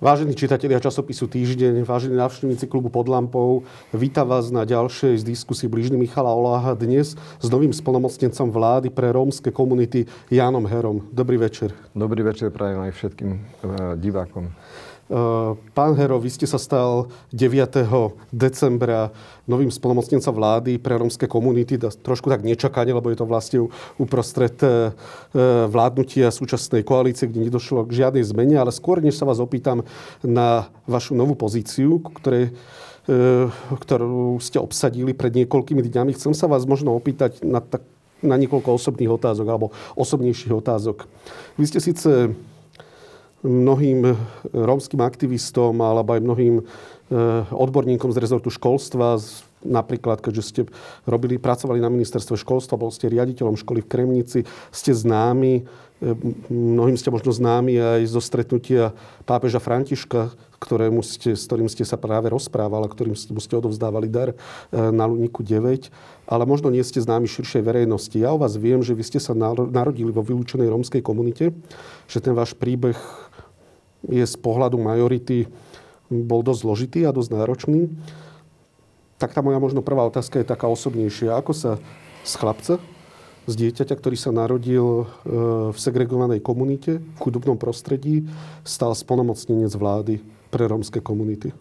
Vážení čitatelia časopisu Týždeň, vážení návštevníci klubu pod lampou, vítam vás na ďalšej z diskusii blížny Michala Oláha dnes s novým splnomocnencom vlády pre rómske komunity Jánom Herom. Dobrý večer. Dobrý večer prajem aj všetkým e, divákom. Eh, pán Hero, vy ste sa stal 9. decembra novým spolomocnencom vlády pre rómske komunity. Trošku tak nečakane, lebo je to vlastne uprostred eh, vládnutia súčasnej koalície, kde nedošlo k žiadnej zmene. Ale skôr, než sa vás opýtam na vašu novú pozíciu, ktorej eh, ktorú ste obsadili pred niekoľkými dňami. Chcem sa vás možno opýtať na, na niekoľko osobných otázok alebo osobnejších otázok. Vy ste síce mnohým rómskym aktivistom alebo aj mnohým eh, odborníkom z rezortu školstva, napríklad, keďže ste robili, pracovali na ministerstve školstva, bol ste riaditeľom školy v Kremnici, ste známi, eh, mnohým ste možno známi aj zo stretnutia pápeža Františka, ktorému ste, s ktorým ste sa práve rozprávali, ktorým ste odovzdávali dar eh, na Luniku 9, ale možno nie ste známi širšej verejnosti. Ja o vás viem, že vy ste sa narodili vo vylúčenej rómskej komunite, že ten váš príbeh je z pohľadu majority bol dosť zložitý a dosť náročný. Tak tá moja možno prvá otázka je taká osobnejšia. Ako sa z chlapca, z dieťaťa, ktorý sa narodil e, v segregovanej komunite, v chudobnom prostredí, stal splnomocnenec vlády pre rómske komunity? E,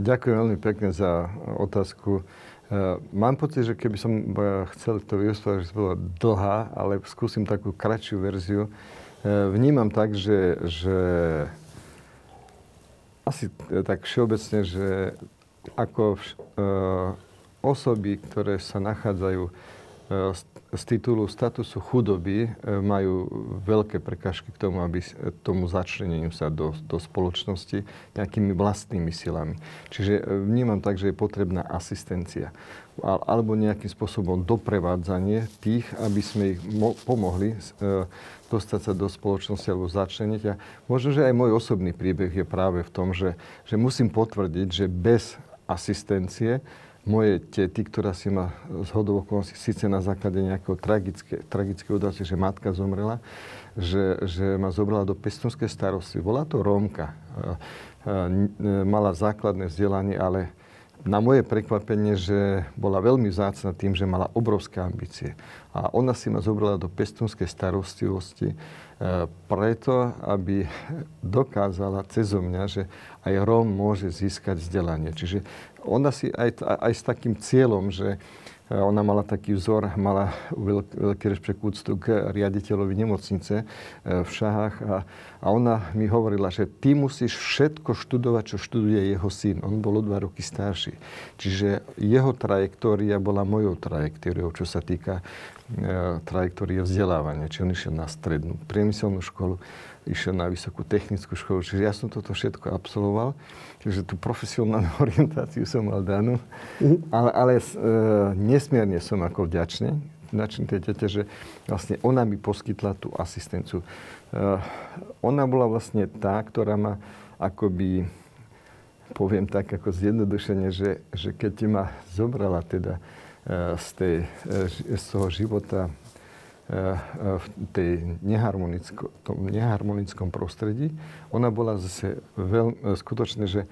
ďakujem veľmi pekne za otázku. E, mám pocit, že keby som chcel to vyrozprávať, že to bola dlhá, ale skúsim takú kratšiu verziu. Vnímam tak, že, že asi tak všeobecne, že ako vš, osoby, ktoré sa nachádzajú z titulu statusu chudoby, e, majú veľké prekažky k tomu, aby tomu začleneniu sa do, do spoločnosti nejakými vlastnými silami. Čiže e, vnímam tak, že je potrebná asistencia alebo nejakým spôsobom doprevádzanie tých, aby sme ich mo- pomohli e, dostať sa do spoločnosti alebo začleniť. A možno, že aj môj osobný príbeh je práve v tom, že, že musím potvrdiť, že bez asistencie moje tety, ktorá si ma z okolností, síce na základe nejakého tragické, tragické udalosti, že matka zomrela, že, že ma zobrala do pestunskej starosti. Bola to Rómka. E, e, mala základné vzdelanie, ale na moje prekvapenie, že bola veľmi vzácna tým, že mala obrovské ambície. A ona si ma zobrala do pestunskej starostlivosti preto, aby dokázala cez mňa, že aj Róm môže získať vzdelanie. Čiže ona si aj, aj s takým cieľom, že E, ona mala taký vzor, mala veľký rešpekt úctu k riaditeľovi nemocnice e, v Šahách a, a ona mi hovorila, že ty musíš všetko študovať, čo študuje jeho syn. On bol o dva roky starší. Čiže jeho trajektória bola mojou trajektóriou, čo sa týka e, trajektórie vzdelávania. Čiže on išiel na strednú priemyselnú školu, išiel na vysokú technickú školu. Čiže ja som toto všetko absolvoval. Čiže tú profesionálnu orientáciu som mal danú. Mm-hmm. Ale, ale e, nesmierne som ako vďačný, vďačný tej tete, že vlastne ona mi poskytla tú asistenciu. E, ona bola vlastne tá, ktorá ma akoby, poviem tak ako zjednodušene, že, že keď ma zobrala teda e, z, tej, e, z toho života Eh, v tej neharmonicko, tom neharmonickom prostredí. Ona bola zase veľmi, eh, skutočne, že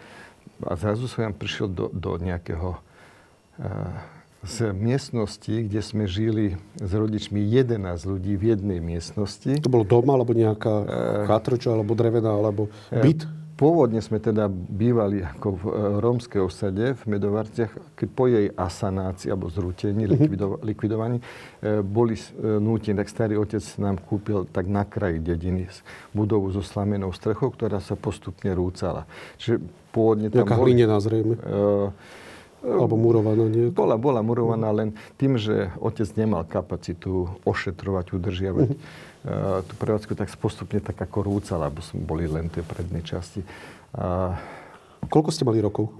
a zrazu som ja prišiel do, do nejakého eh, z miestnosti, kde sme žili s rodičmi 11 ľudí v jednej miestnosti. To bolo dom, alebo nejaká chatrča, alebo drevená, alebo byt? Pôvodne sme teda bývali ako v e, rómskej osade v Medovarciach, keď po jej asanácii alebo zrútení, mm-hmm. likvido- likvidovaní, e, boli e, nútení, tak starý otec nám kúpil tak na kraji dediny budovu so slamenou strechou, ktorá sa postupne rúcala. Čiže pôvodne tam Nejaká boli... zrejme. Alebo murovaná, nie? Bola, bola murovaná, len tým, že otec nemal kapacitu ošetrovať, udržiavať. Eh, tú prevádzku tak postupne tak ako rúcala, lebo som boli len tie predné časti. A... Koľko ste mali rokov?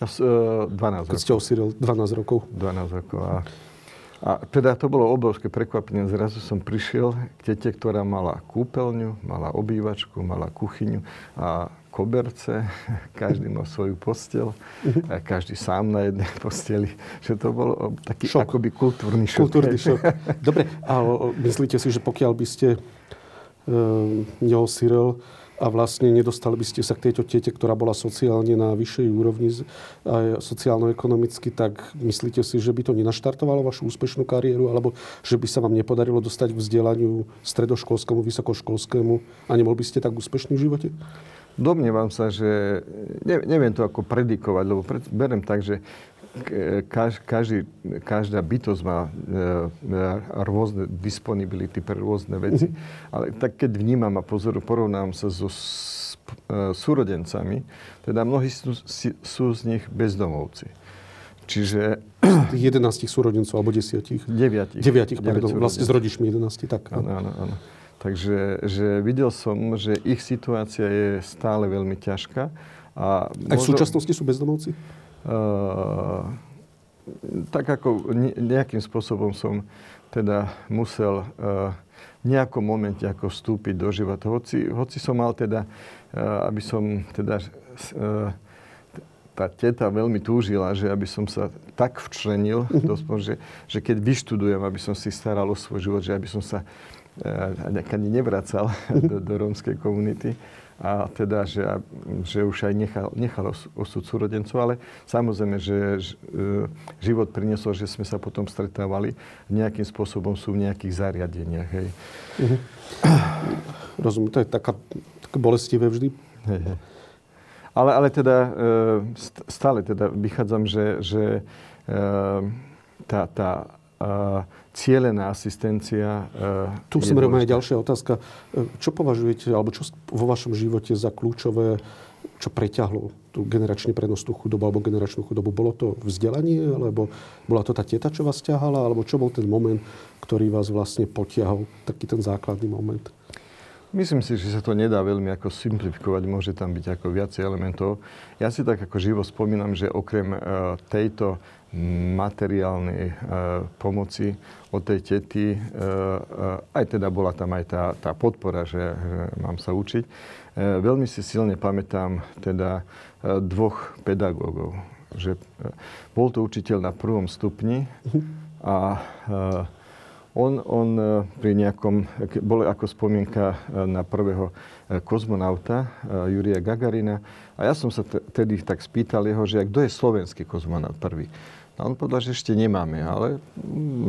Ja, uh, 12 Keď rokov. Ste osíril 12 rokov? 12 rokov. A, a teda to bolo obrovské prekvapenie. Zrazu som prišiel k tete, ktorá mala kúpeľňu, mala obývačku, mala kuchyňu a koberce, každý mal svoju postel, a každý sám na jednej posteli, že to bol taký šok. akoby kultúrny šok. Kultúrny šok. Dobre, a myslíte si, že pokiaľ by ste e, neosirel, a vlastne nedostali by ste sa k tejto tete, ktorá bola sociálne na vyššej úrovni sociálno-ekonomicky, tak myslíte si, že by to nenaštartovalo vašu úspešnú kariéru, alebo že by sa vám nepodarilo dostať k vzdelaniu stredoškolskému, vysokoškolskému a nebol by ste tak úspešní v živote? Domnievam sa, že neviem to ako predikovať, lebo berem tak, že každý, každá bytosť má e, rôzne disponibility pre rôzne veci. Mm-hmm. Ale tak keď vnímam a pozoru, porovnám sa so e, súrodencami, teda mnohí sú, sú z nich bezdomovci. Čiže... Tých 11 súrodencov, alebo 10? 9. 9, pardon, vlastne s rodičmi 11, tak. Áno, áno, áno. Takže že videl som, že ich situácia je stále veľmi ťažká. A Aj v súčasnosti sú bezdomovci? Uh, tak ako nejakým spôsobom som teda musel uh, v nejakom momente ako vstúpiť do života. Hoci, hoci som mal teda, uh, aby som teda tá teta veľmi túžila, že aby som sa tak včlenil, mm-hmm. že, že keď vyštudujem, aby som si staral o svoj život, že aby som sa ani nevracal do, do rómskej komunity a teda, že, že už aj nechal, nechal osud súrodencov, ale samozrejme, že e, život priniesol, že sme sa potom stretávali, nejakým spôsobom sú v nejakých zariadeniach. Hej. Uh-huh. Rozumiem, to je taká, taká bolestivé vždy. Hej, hej. Ale, ale teda e, stále teda vychádzam, že, že e, tá, tá cieľená asistencia. E, tu smerom aj ďalšia otázka. E, čo považujete, alebo čo vo vašom živote za kľúčové, čo preťahlo tú generačne prenosnú chudobu alebo generačnú chudobu? Bolo to vzdelanie, alebo bola to tá teta, čo vás ťahala, alebo čo bol ten moment, ktorý vás vlastne potiahol, taký ten základný moment? Myslím si, že sa to nedá veľmi ako simplifikovať, môže tam byť ako viacej elementov. Ja si tak ako živo spomínam, že okrem uh, tejto materiálnej e, pomoci od tej tety. E, e, aj teda bola tam aj tá, tá podpora, že, že mám sa učiť. E, veľmi si silne pamätám teda e, dvoch pedagógov. Že, e, bol to učiteľ na prvom stupni a e, on, on pri nejakom, bol ako spomienka na prvého kozmonauta Jurija Gagarina. A ja som sa tedy tak spýtal jeho, že kto je slovenský kozmonaut prvý. A on povedal, že ešte nemáme, ale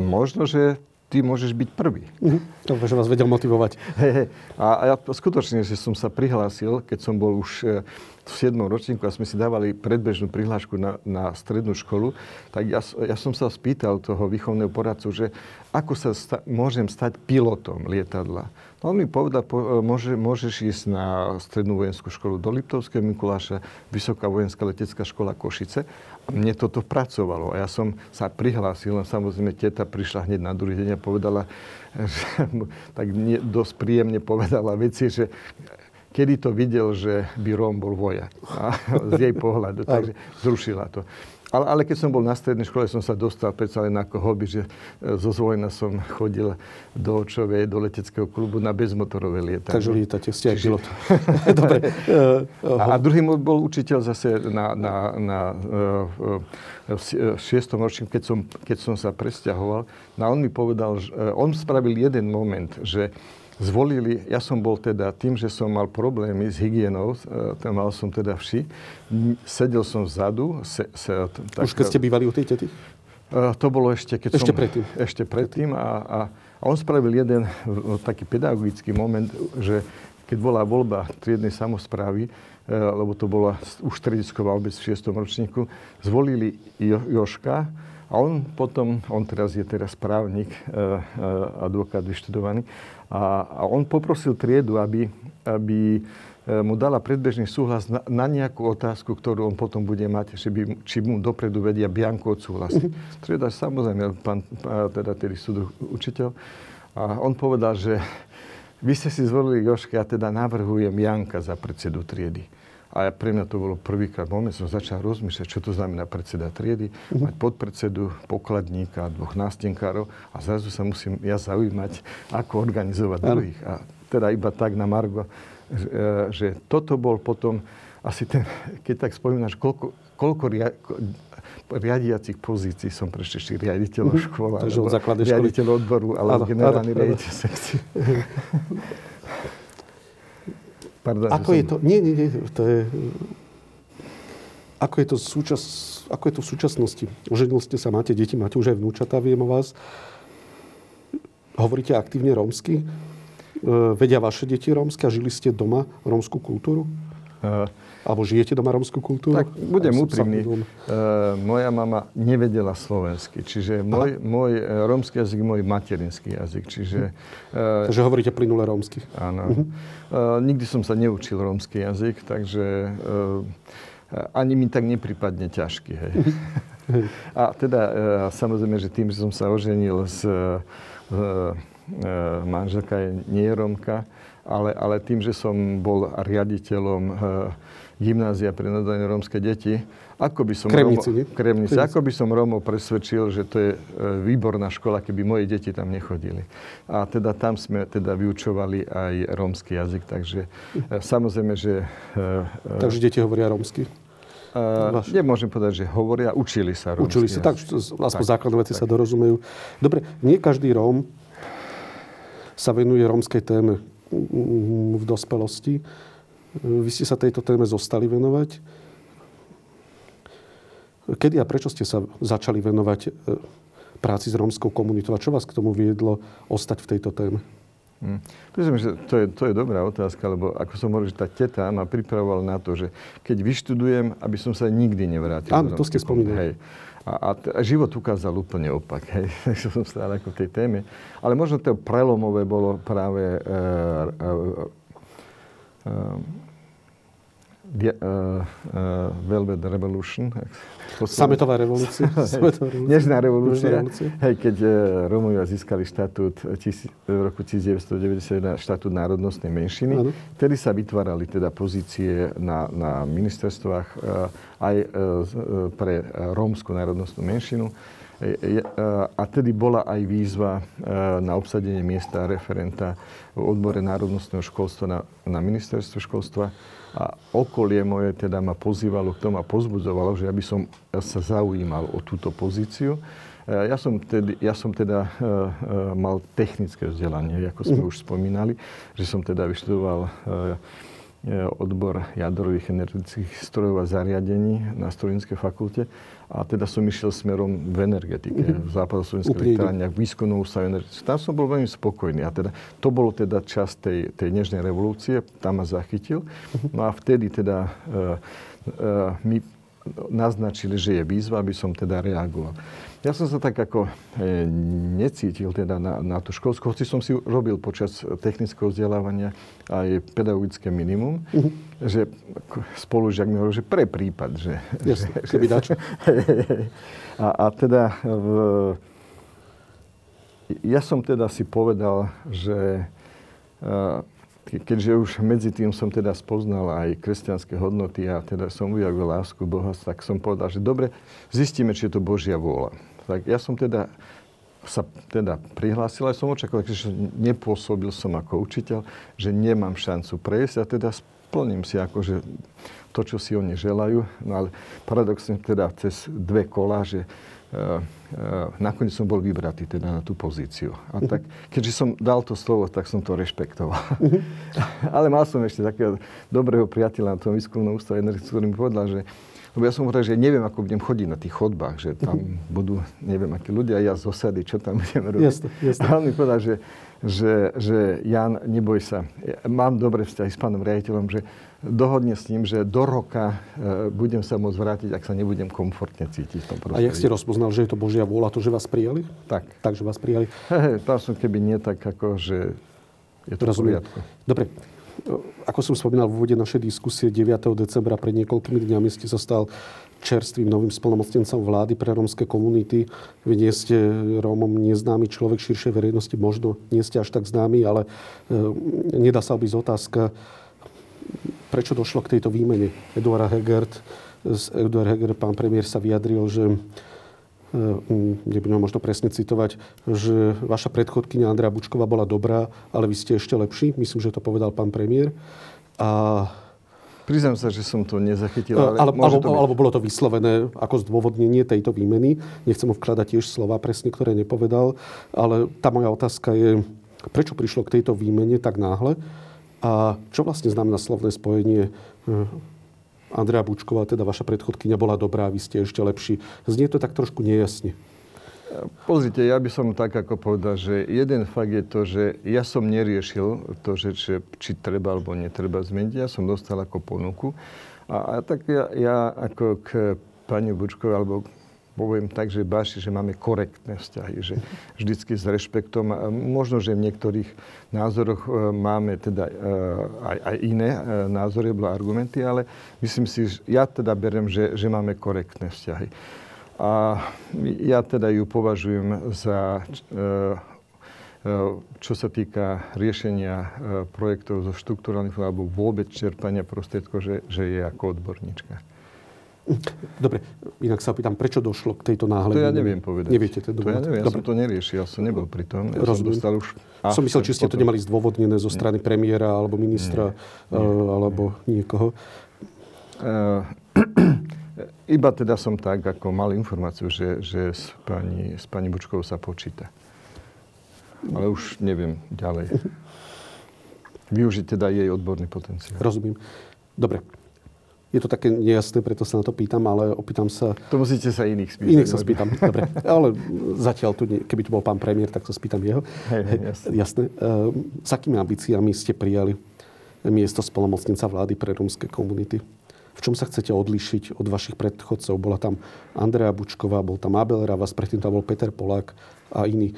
možno, že ty môžeš byť prvý. Mhm. To, že vás vedel motivovať. Hey, hey. A, a ja skutočne, že som sa prihlásil, keď som bol už e, v 7. ročníku a sme si dávali predbežnú prihlášku na, na strednú školu, tak ja, ja som sa spýtal toho výchovného poradcu, že ako sa sta- môžem stať pilotom lietadla. On mi povedal, po, e, môže, môžeš ísť na strednú vojenskú školu do Liptovského Mikuláša, Vysoká vojenská letecká škola Košice. Mne toto pracovalo. A ja som sa prihlásil, a samozrejme teta prišla hneď na druhý deň a povedala, že, tak nie, dosť príjemne povedala veci, že kedy to videl, že by Róm bol vojak. A z jej pohľadu. Takže zrušila to. Ale, ale keď som bol na strednej škole, som sa dostal predsa len ako hobby, že e, zo Zvojna som chodil do Očovej, do leteckého klubu na bezmotorové lietadlo. Takže lietate, ste aj pilot. Dobre. a, a druhý bol učiteľ zase na, na, na, e, v šiestom ročníku, keď som, keď som sa presťahoval. No a on mi povedal, že e, on spravil jeden moment, že zvolili, ja som bol teda tým, že som mal problémy s hygienou, e, mal som teda vši, sedel som vzadu. Se, se, tak, Už keď ste bývali u tej tety? Uh, to bolo ešte, keď ešte som... Predtým. Ešte predtým. A, a, a on spravil jeden taký pedagogický moment, že keď bola voľba triednej samozprávy, uh, lebo to bola už stredisková obec v 6. ročníku, zvolili jo, Joška, a on potom, on teraz je teraz právnik, advokát vyštudovaný, a, a on poprosil triedu, aby, aby e, mu dala predbežný súhlas na, na nejakú otázku, ktorú on potom bude mať, že by, či mu dopredu vedia Bianko odsúhlasiť. Mm-hmm. Trieda, samozrejme, pán, teda tedy súd učiteľ. A on povedal, že vy ste si zvolili Joška, ja teda navrhujem Janka za predsedu triedy. A pre mňa to bolo prvýkrát moment, som začal rozmýšľať, čo to znamená predseda triedy, uh-huh. mať podpredsedu, pokladníka, dvoch nástenkárov a zrazu sa musím ja zaujímať, ako organizovať uh-huh. druhých. A teda iba tak na Margo, že, e, že toto bol potom asi ten, keď tak spomínaš, koľko, koľko ria, riadiacich pozícií som prešiel ešte riaditeľ uh-huh. škola, riaditeľ odboru, ale generálny riaditeľ sekcie. Pardon, ako je to... Nie, nie, nie. To je, ako je to, súčas, ako je to v súčasnosti? Oženil ste sa, máte deti, máte už aj vnúčatá, viem o vás. Hovoríte aktívne rómsky? E, vedia vaše deti rómsky a žili ste doma rómskú kultúru? Uh, Alebo žijete doma rómskú kultúru? Tak budem úprimný. Uh, moja mama nevedela slovensky, čiže môj, môj rómsky jazyk môj materinský jazyk. Čiže, uh, takže hovoríte plynule rómsky. Áno. Uh-huh. Uh, nikdy som sa neučil rómsky jazyk, takže uh, ani mi tak nepripadne ťažký. Hej. A teda uh, samozrejme, že tým, že som sa oženil s uh, manželka je nie Romka, ale, ale tým, že som bol riaditeľom gymnázia pre nadané rómske deti, ako by som Kremnici, Romo, Kremnici, ako by som Rómov presvedčil, že to je výborná škola, keby moje deti tam nechodili. A teda tam sme teda vyučovali aj rómsky jazyk, takže samozrejme, že... Takže deti hovoria rómsky? Uh, nemôžem povedať, že hovoria, učili sa rómsky. Učili sa, tak, aspoň tak, základné veci tak. sa dorozumejú. Dobre, nie každý Róm sa venuje rómskej téme v dospelosti. Vy ste sa tejto téme zostali venovať. Kedy a prečo ste sa začali venovať e, práci s rómskou komunitou a čo vás k tomu viedlo ostať v tejto téme? Hmm. Myslím, že to je, to je dobrá otázka, lebo ako som hovoril, že tá teta ma pripravovala na to, že keď vyštudujem, aby som sa nikdy nevrátil. Áno, to ste spomínali. A, a, a život ukázal úplne opak. Hej. Takže som stále ako v tej téme. Ale možno to prelomové bolo práve uh, uh, Die, uh, uh, Velvet Revolution. Sametová revolúcia. Dnešná revolúcia. Hej, keď uh, Romovia získali štatút tis, v roku 1991 štatút národnostnej menšiny, ano. vtedy sa vytvárali teda pozície na, na ministerstvách uh, aj uh, pre rómsku národnostnú menšinu. A tedy bola aj výzva na obsadenie miesta referenta v odbore národnostného školstva na, na ministerstvo školstva a okolie moje teda ma pozývalo k tomu a pozbudzovalo, že aby som sa zaujímal o túto pozíciu. E, ja som, tedy, ja som teda mal technické vzdelanie, ako sme uh-huh. už spomínali, že som teda vyštudoval odbor jadrových energetických strojov a zariadení na Strojínkej fakulte. A teda som išiel smerom v energetike, uh-huh. v západoslovenskej elektrárne, v výskumnom ústave energetiky. Tam som bol veľmi spokojný. A teda, to bolo teda čas tej, tej nežnej revolúcie, tam ma zachytil. Uh-huh. No a vtedy teda uh, uh, mi naznačili, že je výzva, aby som teda reagoval. Ja som sa tak ako e, necítil teda na, na tú školskú, hoci som si robil počas technického vzdelávania aj pedagogické minimum, uh-huh. že spolužiak mi hovoril, že pre prípad, že... Jasne, že, keby dačo. a, a teda v, ja som teda si povedal, že keďže už medzi tým som teda spoznal aj kresťanské hodnoty a teda som ujavil lásku Boha, tak som povedal, že dobre, zistíme, či je to Božia vôľa. Tak ja som teda sa teda prihlásil, aj som očakával, že nepôsobil som ako učiteľ, že nemám šancu prejsť a teda splním si akože to, čo si oni želajú. No ale paradoxne teda cez dve kola, že uh, uh, nakoniec som bol vybratý teda na tú pozíciu. A tak, keďže som dal to slovo, tak som to rešpektoval. ale mal som ešte takého dobrého priateľa na tom výskumnom ústave, ktorý mi povedal, že lebo ja som hovoril, že neviem, ako budem chodiť na tých chodbách, že tam budú, neviem, akí ľudia, ja z osady, čo tam budem robiť. Jasne, jasne. A on mi povedal, že, že, že Jan, neboj sa, mám dobré vzťahy s pánom riaditeľom, že dohodne s ním, že do roka e, budem sa môcť vrátiť, ak sa nebudem komfortne cítiť v tom prostredí. A jak ste rozpoznal, že je to Božia vôľa, to, že vás prijali? Tak. Takže vás prijali? Hej, tam som keby nie tak, ako, že je to Rozumiem. v poriadku. Dobre. Ako som spomínal v úvode našej diskusie, 9. decembra pred niekoľkými dňami ste sa stal čerstvým novým spolnomocnencom vlády pre rómske komunity. Vy nie ste Rómom neznámy človek širšej verejnosti, možno nie ste až tak známy, ale e, nedá sa obísť otázka, prečo došlo k tejto výmene. Eduard Hegert, Eduard Hegert, pán premiér, sa vyjadril, že nebudem možno presne citovať, že vaša predchodkynia Andrea Bučková bola dobrá, ale vy ste ešte lepší. Myslím, že to povedal pán premiér. A Priznám sa, že som to nezachytil. Ale ale, alebo, to alebo bolo to vyslovené ako zdôvodnenie tejto výmeny. Nechcem mu vkladať tiež slova presne, ktoré nepovedal. Ale tá moja otázka je, prečo prišlo k tejto výmene tak náhle? A A čo vlastne znamená slovné spojenie Andrea Bučková, teda vaša predchodkynia, bola dobrá, vy ste ešte lepší. Znie to tak trošku nejasne. Pozrite, ja by som tak ako povedal, že jeden fakt je to, že ja som neriešil to, že či, či treba alebo netreba zmeniť. Ja som dostal ako ponuku. A, a tak ja, ja ako k pani Bučkovej alebo poviem tak, že Baši, že máme korektné vzťahy, že vždycky s rešpektom. Možno, že v niektorých názoroch e, máme teda e, aj, aj iné e, názory alebo argumenty, ale myslím si, že ja teda berem, že, že máme korektné vzťahy. A ja teda ju považujem za, čo sa týka riešenia projektov zo štruktúrálnych alebo vôbec čerpania prostriedkov, že, že je ako odborníčka. Dobre, inak sa opýtam, prečo došlo k tejto náhle? To ja neviem povedať. Neviete to, to ja neviem, ja som to neriešil, ja som nebol pri tom. Ja Rozumiem. som dostal už... Som myslel, či ste potom... to nemali zdôvodnené zo strany premiéra alebo ministra nie, nie, uh, alebo niekoho. Uh, iba teda som tak, ako mal informáciu, že, že s, pani, s pani Bučkovou sa počíta. Ale už neviem ďalej. Využiť teda jej odborný potenciál. Rozumiem. Dobre, je to také nejasné, preto sa na to pýtam, ale opýtam sa... To musíte sa iných spýtať. Iných sa spýtam, dobre. Ale zatiaľ tu, keby tu bol pán premiér, tak sa spýtam jeho. Hej, hej, jasné. jasné. Uh, s akými ambíciami ste prijali miesto spolomocnica vlády pre rómske komunity? V čom sa chcete odlišiť od vašich predchodcov? Bola tam Andrea Bučková, bol tam Abel Ravas, predtým tam bol Peter Polák a iní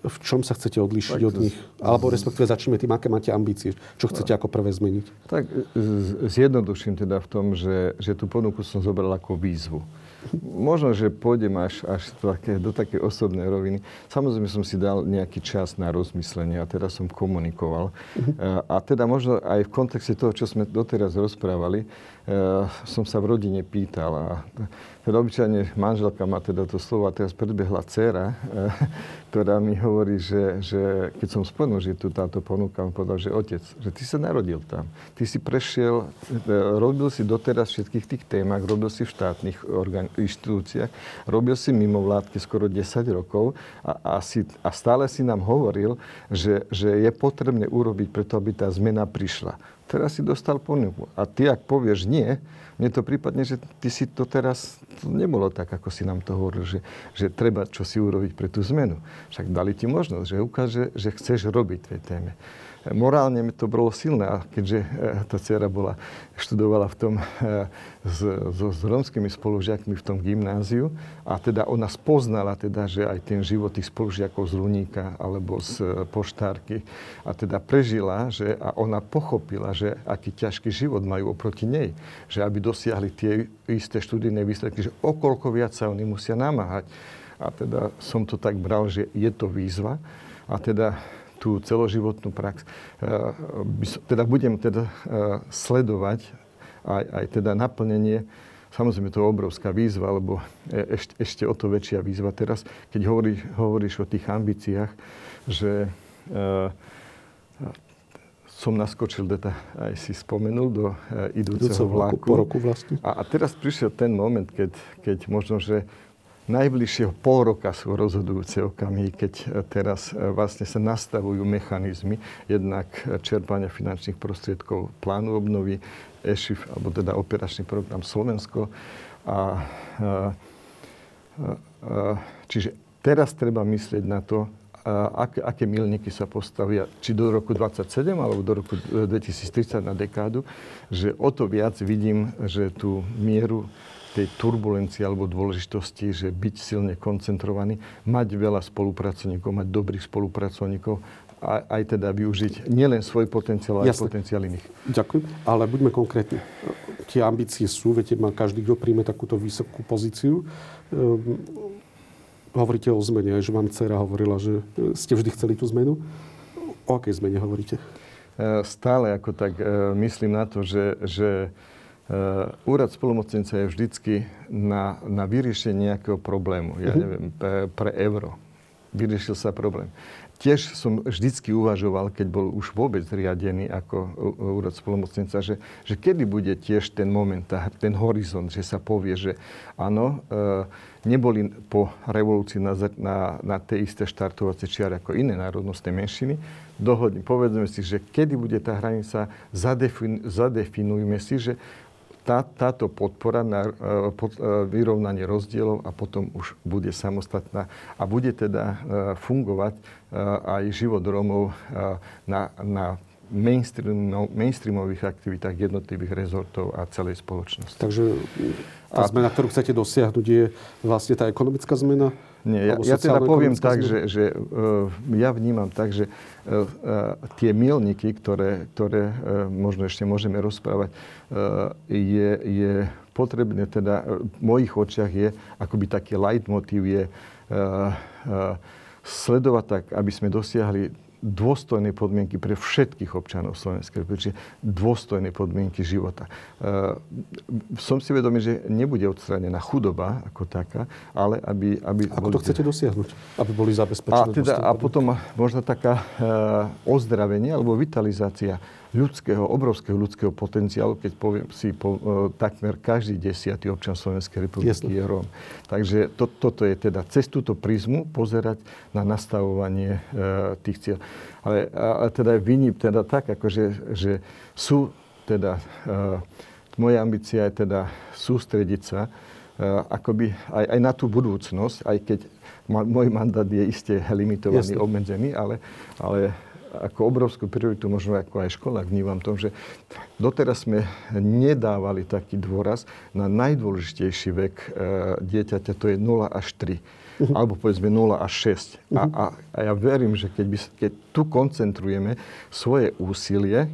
v čom sa chcete odlíšiť tak, od nich? Alebo respektíve začneme tým, aké máte ambície. Čo chcete ako prvé zmeniť? Tak zjednoduším teda v tom, že, že tú ponuku som zobral ako výzvu. Možno, že pôjdem až, až také, do také osobnej roviny. Samozrejme som si dal nejaký čas na rozmyslenie a teraz som komunikoval. Uh-huh. A teda možno aj v kontexte toho, čo sme doteraz rozprávali, som sa v rodine pýtal a teda obyčajne manželka má teda to slovo a teraz predbehla dcera, uh, ktorá mi hovorí, že, že keď som spomenul, že tu táto ponuka, on povedal, že otec, že ty sa narodil tam. Ty si prešiel, robil si doteraz všetkých tých témach, robil si v štátnych orgán, inštitúciách, robil si mimo vládky skoro 10 rokov a, a, si, a stále si nám hovoril, že, že je potrebné urobiť preto, aby tá zmena prišla. Teraz si dostal ponuku. A ty, ak povieš nie, mne to prípadne, že ty si to teraz, to nebolo tak, ako si nám to hovoril, že, že treba čo si urobiť pre tú zmenu. Však dali ti možnosť, že ukáže, že chceš robiť tej téme morálne mi to bolo silné, keďže e, tá dcera bola, študovala v tom e, s, so, s romskými spolužiakmi v tom gymnáziu a teda ona spoznala teda, že aj ten život tých spolužiakov z Luníka alebo z e, poštárky a teda prežila, že a ona pochopila, že aký ťažký život majú oproti nej, že aby dosiahli tie isté študijné výsledky, že okolko viac sa oni musia namáhať. A teda som to tak bral, že je to výzva. A teda tú celoživotnú prax. Eh, teda budem teda eh, sledovať aj, aj teda naplnenie Samozrejme, to je obrovská výzva, lebo ešte, ešte o to väčšia výzva teraz, keď hovorí, hovoríš o tých ambíciách, že e, som naskočil, teda aj si spomenul, do e, idúceho vlaku. Po roku vlastne. A, a teraz prišiel ten moment, keď, keď možno, že najbližšieho pol roka sú rozhodujúce okamihy, keď e, teraz e, vlastne sa nastavujú mechanizmy, jednak čerpania finančných prostriedkov plánu obnovy, EŠIF, alebo teda operačný program Slovensko. A, a, a, čiže teraz treba myslieť na to, aké, aké milníky sa postavia, či do roku 27 alebo do roku 2030 na dekádu, že o to viac vidím, že tú mieru tej turbulencie alebo dôležitosti, že byť silne koncentrovaný, mať veľa spolupracovníkov, mať dobrých spolupracovníkov a aj teda využiť nielen svoj potenciál, ale aj potenciál iných. Ďakujem, ale buďme konkrétni. Tie ambície sú, viete, má každý, kto príjme takúto vysokú pozíciu. Um, hovoríte o zmene, že vám dcera hovorila, že ste vždy chceli tú zmenu. O akej zmene hovoríte? E, stále ako tak e, myslím na to, že, že úrad spolumocnenca je vždycky na, na vyriešenie nejakého problému. Ja mm-hmm. neviem, pre, pre euro. vyriešil sa problém. Tiež som vždycky uvažoval, keď bol už vôbec riadený ako úrad spolomocnenca, že, že kedy bude tiež ten moment, ten horizont, že sa povie, že áno, e, neboli po revolúcii na, na, na tie isté štartovacie čiary ako iné národnostné menšiny. Dohodne, povedzme si, že kedy bude tá hranica, zadefin, zadefinujme si, že tá, táto podpora na e, pod, e, vyrovnanie rozdielov a potom už bude samostatná a bude teda e, fungovať aj život Rómov na, na mainstreamových aktivitách jednotlivých rezortov a celej spoločnosti. Takže tá zmena, ktorú chcete dosiahnuť, je vlastne tá ekonomická zmena? Nie, ja, ja teda poviem tak, že, že uh, ja vnímam tak, že uh, uh, tie milníky, ktoré, ktoré možno ešte môžeme rozprávať, je, je potrebné, teda v mojich očiach je, akoby taký leitmotiv je sledovať tak, aby sme dosiahli dôstojné podmienky pre všetkých občanov Slovenskej republiky, dôstojné podmienky života. Uh, som si vedomý, že nebude odstránená chudoba ako taká, ale aby... aby ako boli... to chcete dosiahnuť? Aby boli zabezpečené? A, teda, a potom možno taká uh, ozdravenie alebo vitalizácia ľudského, obrovského ľudského potenciálu, keď poviem si, po, e, takmer každý desiatý občan Slovenskej republiky Jasne. je Róm. Takže to, toto je teda cez túto prízmu pozerať na nastavovanie e, tých cieľ. Ale a, a teda vyním teda tak, akože, že sú teda, e, moja ambícia je teda sústrediť sa e, akoby aj, aj na tú budúcnosť, aj keď môj mandát je iste limitovaný, Jasne. obmedzený, ale, ale ako obrovskú prioritu, možno ako aj škola vnímam to, že doteraz sme nedávali taký dôraz na najdôležitejší vek e, dieťaťa, to je 0 až 3. Uh-huh. Alebo povedzme 0 až 6. Uh-huh. A, a, a ja verím, že keď, by, keď tu koncentrujeme svoje úsilie,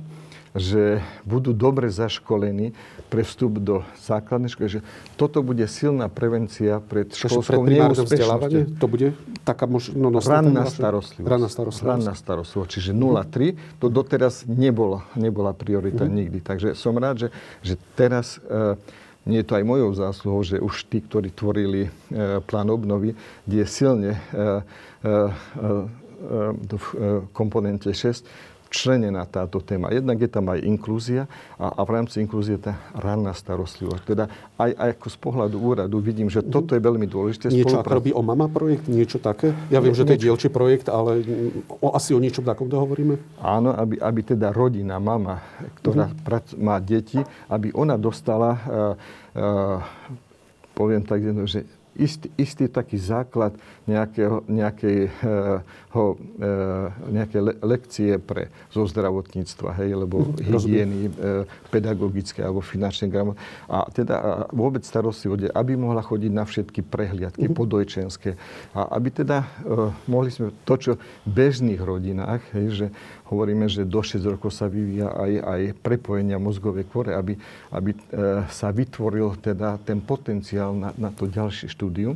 že budú dobre zaškolení pre vstup do základnej školy, že toto bude silná prevencia pred školskou neúspešnosťou. To bude taká možno Ranná starostlivosť. Ranná starostlivosť. Ranná starostlivosť. Čiže 0,3 to doteraz nebola, nebola priorita uh-huh. nikdy. Takže som rád, že, že teraz uh, nie je to aj mojou zásluhou, že už tí, ktorí tvorili uh, plán obnovy, kde je silne uh, uh, uh, v komponente 6 včlenená táto téma. Jednak je tam aj inklúzia a, a v rámci inklúzie tá ranná starostlivosť. Teda aj, aj ako z pohľadu úradu vidím, že toto je veľmi dôležité. Niečo ako robí o mama projekt, niečo také? Ja viem, Nie, že to je dielčí projekt, ale o, asi o niečom takom hovoríme? Áno, aby, aby teda rodina, mama, ktorá uh-huh. prac, má deti, aby ona dostala, uh, poviem tak, že istý, istý taký základ nejakého, nejakého, e, nejaké le, lekcie pre zo zdravotníctva, hej, lebo hygieny, e, pedagogické alebo finančné gramot. A teda vôbec starosti o aby mohla chodiť na všetky prehliadky mm. podojčenské. A aby teda e, mohli sme to, čo v bežných rodinách, hej, že hovoríme, že do 6 rokov sa vyvíja aj, aj prepojenia mozgovej kore, aby, aby e, sa vytvoril teda ten potenciál na, na to ďalšie štúdium.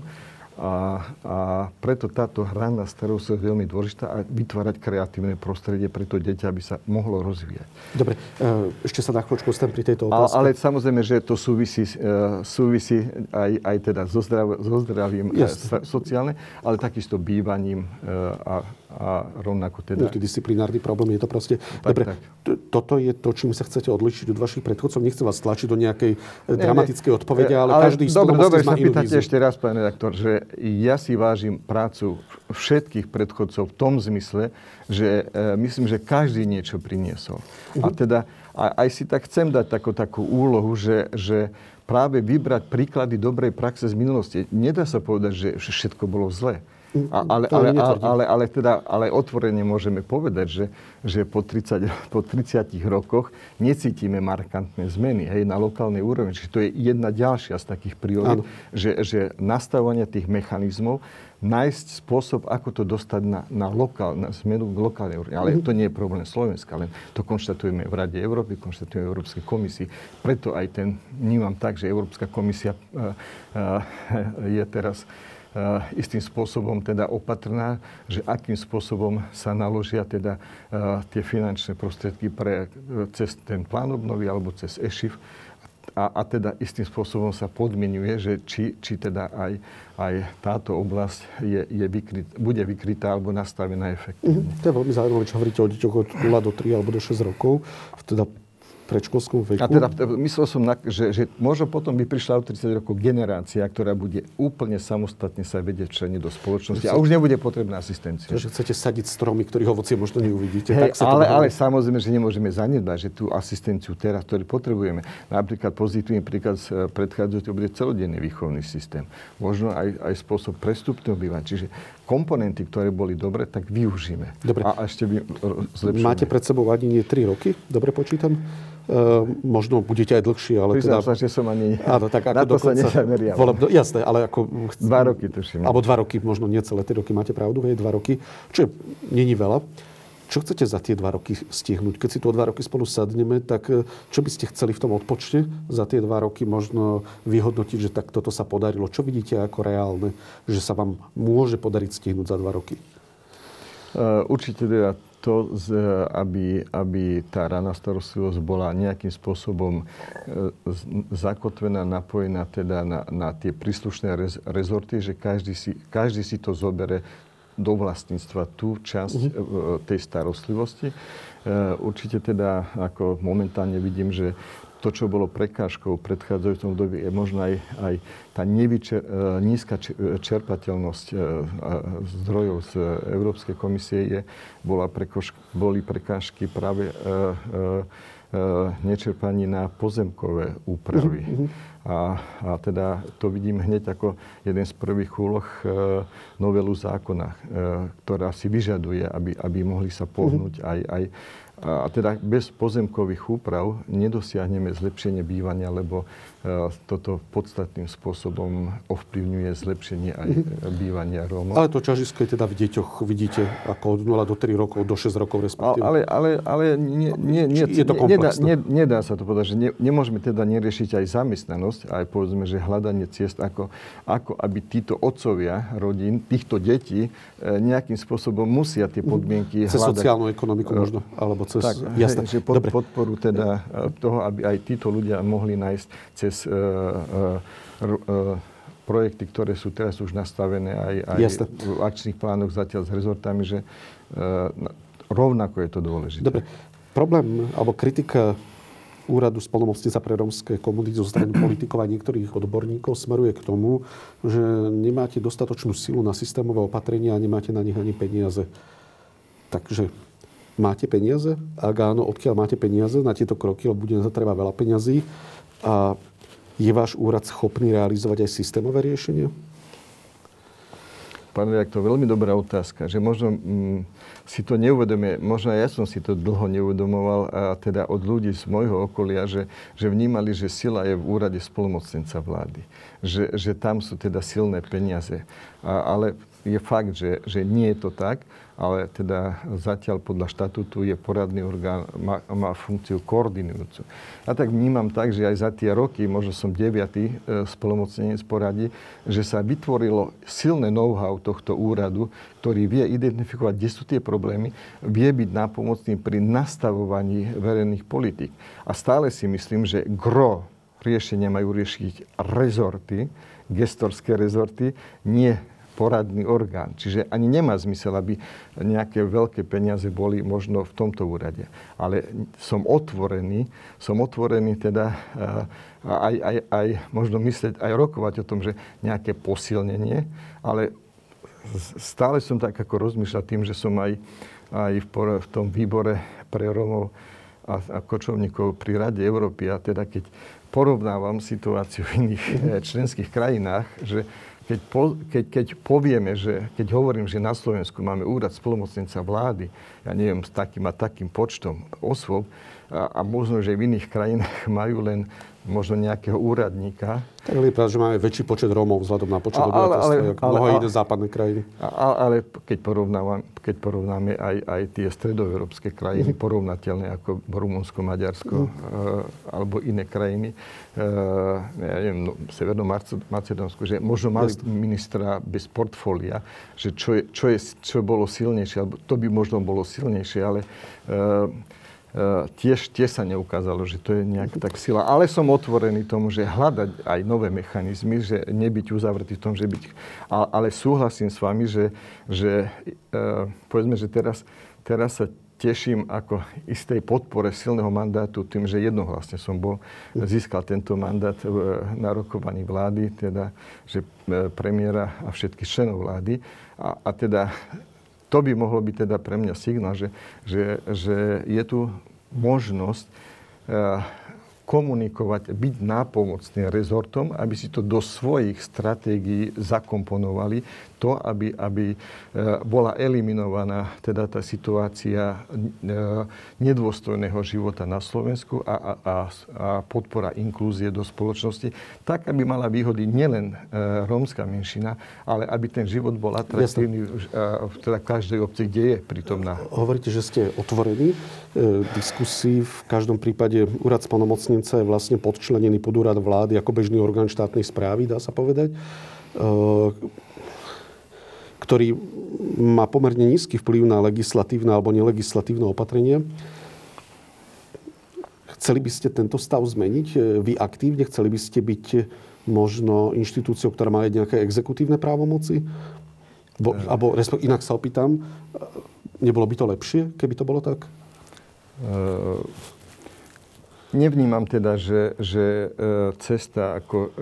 A, a preto táto hranná starostlivosť je veľmi dôležitá a vytvárať kreatívne prostredie pre to dieťa, aby sa mohlo rozvíjať. Dobre, e, ešte sa na chvíľočku stem pri tejto otázke. Ale, ale samozrejme, že to súvisí, e, súvisí aj, aj teda so, zdrav, so zdravím Jasne. sociálne, ale takisto bývaním a, a rovnako teda... Multidisciplinárny problém je to proste... Tak, Dobre, tak. toto je to, čím sa chcete odlišiť od vašich predchodcov. Nechcem vás tlačiť do nejakej ne, dramatickej odpovede, ale, ale každý dobre, dobre, inú víziu. ešte raz, pán redaktor, že ja si vážim prácu všetkých predchodcov v tom zmysle, že e, myslím, že každý niečo priniesol. Uh-huh. A mhm. teda a, aj si tak chcem dať takú, takú úlohu, že, že práve vybrať príklady dobrej praxe z minulosti. Nedá sa povedať, že všetko bolo zlé. A, ale, ale, ale, ale, teda, ale otvorene môžeme povedať, že, že po, 30, po 30 rokoch necítime markantné zmeny hej, na lokálnej úrovni. Čiže to je jedna ďalšia z takých priorít, že, že nastavovanie tých mechanizmov, nájsť spôsob, ako to dostať na, na, lokál, na zmenu k lokálnej úrovni. Ale mm-hmm. to nie je problém Slovenska, len to konštatujeme v Rade Európy, konštatujeme v Európskej komisii. Preto aj ten, vnímam tak, že Európska komisia uh, uh, je teraz istým spôsobom teda opatrná, že akým spôsobom sa naložia teda eh, tie finančné prostriedky pre, eh, cez ten plán obnovy alebo cez EŠIF a, a teda istým spôsobom sa podmienuje, že či, či teda aj, aj táto oblasť je, je vykryt, bude vykrytá alebo nastavená efektívne. Mm-hmm. To je veľmi zaujímavé, čo hovoríte o deťoch od 0 do 3 alebo do 6 rokov. Teda predškolskom veku. A teda myslel som, na, že, že možno potom by prišla o 30 rokov generácia, ktorá bude úplne samostatne sa vedieť členiť do spoločnosti a už nebude potrebná asistencia. Že chcete sadiť stromy, ktorých ovocie možno neuvidíte. Hej, tak ale, ale samozrejme, že nemôžeme zanedbať, že tú asistenciu teraz, ktorú potrebujeme, napríklad pozitívny príklad z predchádzajúceho bude celodenný výchovný systém. Možno aj, aj spôsob prestupného bývania. Čiže komponenty, ktoré boli dobre, tak využíme. Dobre. A ešte by zlepšíme. Máte pred sebou ani nie 3 roky, dobre počítam? Uh, možno budete aj dlhšie, ale Priznám teda... sa, že som ani... Áno, tak ako na to sa nezameriavam. Voleb... Jasné, ale ako... Dva roky tuším. Alebo dva roky, možno nie celé tri roky, máte pravdu, je dva roky, čo je, není veľa. Čo chcete za tie dva roky stihnúť? Keď si tu o dva roky spolu sadneme, tak e, čo by ste chceli v tom odpočte za tie dva roky možno vyhodnotiť, že tak toto sa podarilo? Čo vidíte ako reálne, že sa vám môže podariť stihnúť za dva roky? Uh, určite teda to, aby, aby tá rána starostlivosť bola nejakým spôsobom e, zakotvená, napojená teda na, na tie príslušné rezorty, že každý si, každý si to zobere do vlastníctva tú časť uh-huh. tej starostlivosti. E, určite teda, ako momentálne vidím, že to, čo bolo prekážkou v predchádzajúcom období, je možno aj, aj tá nevyčer, nízka čerpateľnosť zdrojov z Európskej komisie je, bola prekož, boli prekážky práve nečerpaní na pozemkové úpravy. Uh-huh. A, a teda to vidím hneď ako jeden z prvých úloh e, novelu zákona, e, ktorá si vyžaduje, aby, aby mohli sa pohnúť aj, aj a teda bez pozemkových úprav nedosiahneme zlepšenie bývania, lebo toto podstatným spôsobom ovplyvňuje zlepšenie aj bývania Rómov. Ale to ťažisko je teda v deťoch, vidíte, ako od 0 do 3 rokov, do 6 rokov respektíve. Ale, ale, ale nie, nie, nie, je to nedá, ne, nedá sa to povedať, že ne, nemôžeme teda neriešiť aj zamestnanosť, aj povedzme, že hľadanie ciest, ako, ako aby títo otcovia rodín, týchto detí e, nejakým spôsobom musia tie podmienky Cez hľadať. sociálnu ekonomiku možno, alebo cez... Tak, jasné. Že pod, Dobre. podporu teda e, toho, aby aj títo ľudia mohli nájsť cez uh, uh, uh, projekty, ktoré sú teraz už nastavené aj, aj v akčných plánoch zatiaľ s rezortami, že rovnako je to dôležité. Dobre. Problém alebo kritika úradu spolnomocnica pre rómske komunity zo strany politikov a niektorých odborníkov smeruje k tomu, že nemáte dostatočnú silu na systémové opatrenia a nemáte na nich ani peniaze. Takže Máte peniaze? Ak áno, odkiaľ máte peniaze na tieto kroky, lebo bude za treba veľa peňazí. A je váš úrad schopný realizovať aj systémové riešenia? Pán to je veľmi dobrá otázka, že možno mm, si to neuvedomie, možno ja som si to dlho neuvedomoval, a teda od ľudí z môjho okolia, že, že vnímali, že sila je v úrade spolumocnenca vlády. Že, že tam sú teda silné peniaze. A, ale je fakt, že, že nie je to tak ale teda zatiaľ podľa štatútu je poradný orgán, má, má funkciu koordinujúcu. A tak vnímam tak, že aj za tie roky, možno som deviatý e, spolomocnenec poradí, že sa vytvorilo silné know-how tohto úradu, ktorý vie identifikovať, kde sú tie problémy, vie byť nápomocný pri nastavovaní verejných politik. A stále si myslím, že gro riešenia majú riešiť rezorty, gestorské rezorty, nie poradný orgán. Čiže ani nemá zmysel, aby nejaké veľké peniaze boli možno v tomto úrade. Ale som otvorený, som otvorený teda eh, aj, aj, aj možno myslieť, aj rokovať o tom, že nejaké posilnenie, ale stále som tak ako rozmýšľal tým, že som aj, aj v, v tom výbore pre Romov a, a kočovníkov pri Rade Európy a teda keď porovnávam situáciu v iných eh, členských krajinách, že keď, po, keď, keď povieme, že keď hovorím, že na Slovensku máme úrad spolumocnenca vlády, ja neviem, s takým a takým počtom osôb, a, a možno, že v iných krajinách majú len možno nejakého úradníka. Tak je pravda, že máme väčší počet Rómov vzhľadom na počet obyvateľstva, ako mnoho iné západné krajiny. Ale, ale keď, keď porovnáme aj, aj tie stredoeurópske krajiny, mm. porovnateľné ako Rumunsko, Maďarsko mm. uh, alebo iné krajiny, uh, ja neviem, no, Severno Macedónsku, že možno mali Jasne. ministra bez portfólia, že čo, je, čo, je, čo bolo silnejšie, alebo to by možno bolo silnejšie, ale uh, tiež, tiež sa neukázalo, že to je nejaká tak sila. Ale som otvorený tomu, že hľadať aj nové mechanizmy, že nebyť uzavretý v tom, že byť... Ale súhlasím s vami, že, že povedzme, že teraz, teraz sa teším ako istej podpore silného mandátu tým, že jednohlasne som bol, získal tento mandát na rokovaní vlády, teda, že premiéra a všetkých členov vlády. A, a teda to by mohlo byť teda pre mňa signál, že, že, že je tu možnosť e, komunikovať, byť nápomocný rezortom, aby si to do svojich stratégií zakomponovali, to, aby, aby e, bola eliminovaná teda tá situácia e, nedôstojného života na Slovensku a, a, a podpora inklúzie do spoločnosti, tak, aby mala výhody nielen e, rómska menšina, ale aby ten život bol atraktívny v teda každej obci, kde je prítomná. Hovoríte, že ste otvorení diskusii. V každom prípade úrad spolnomocnenca je vlastne podčlenený pod úrad vlády ako bežný orgán štátnej správy, dá sa povedať ktorý má pomerne nízky vplyv na legislatívne alebo nelegislatívne opatrenie. Chceli by ste tento stav zmeniť? Vy aktívne? Chceli by ste byť možno inštitúciou, ktorá má nejaké exekutívne právomoci? Bo, alebo inak sa opýtam, nebolo by to lepšie, keby to bolo tak? Nevnímam teda, že, že e, cesta ako e, e,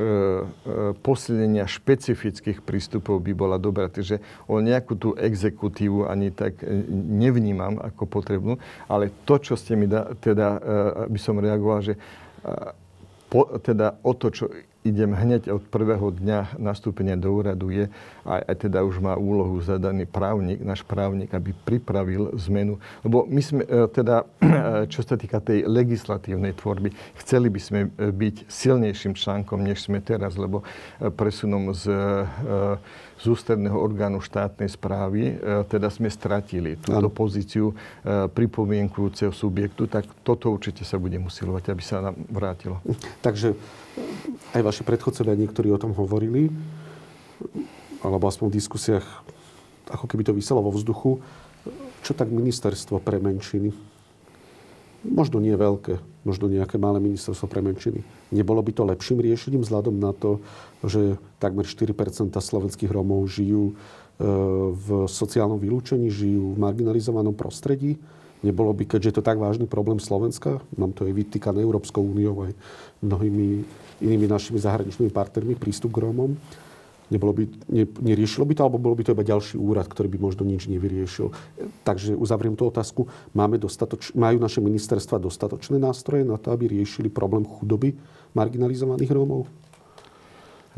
posilnenia špecifických prístupov by bola dobrá. Takže o nejakú tú exekutívu ani tak nevnímam ako potrebnú. Ale to, čo ste mi da, teda, by som reagoval, že po, teda o to, čo idem hneď od prvého dňa nastúpenia do úradu je, aj, aj teda už má úlohu zadaný právnik, náš právnik, aby pripravil zmenu. Lebo my sme e, teda, e, čo sa týka tej legislatívnej tvorby, chceli by sme e, byť silnejším článkom, než sme teraz, lebo presunom z z ústredného orgánu štátnej správy, teda sme stratili túto pozíciu pripomienkujúceho subjektu, tak toto určite sa bude usilovať, aby sa nám vrátilo. Takže aj vaši predchodcovia niektorí o tom hovorili, alebo aspoň v diskusiách, ako keby to vyselo vo vzduchu. Čo tak ministerstvo pre menšiny? Možno nie veľké, možno nejaké malé ministerstvo pre menšiny. Nebolo by to lepším riešením vzhľadom na to, že takmer 4 slovenských Rómov žijú e, v sociálnom vylúčení, žijú v marginalizovanom prostredí? Nebolo by, keďže je to tak vážny problém Slovenska, mám to aj vytýkané Európskou úniou aj mnohými inými našimi zahraničnými partnermi prístup k Rómom, nebolo by, ne, neriešilo by to, alebo bolo by to iba ďalší úrad, ktorý by možno nič nevyriešil. Takže uzavriem tú otázku. Máme dostatoč, majú naše ministerstva dostatočné nástroje na to, aby riešili problém chudoby marginalizovaných Rómov?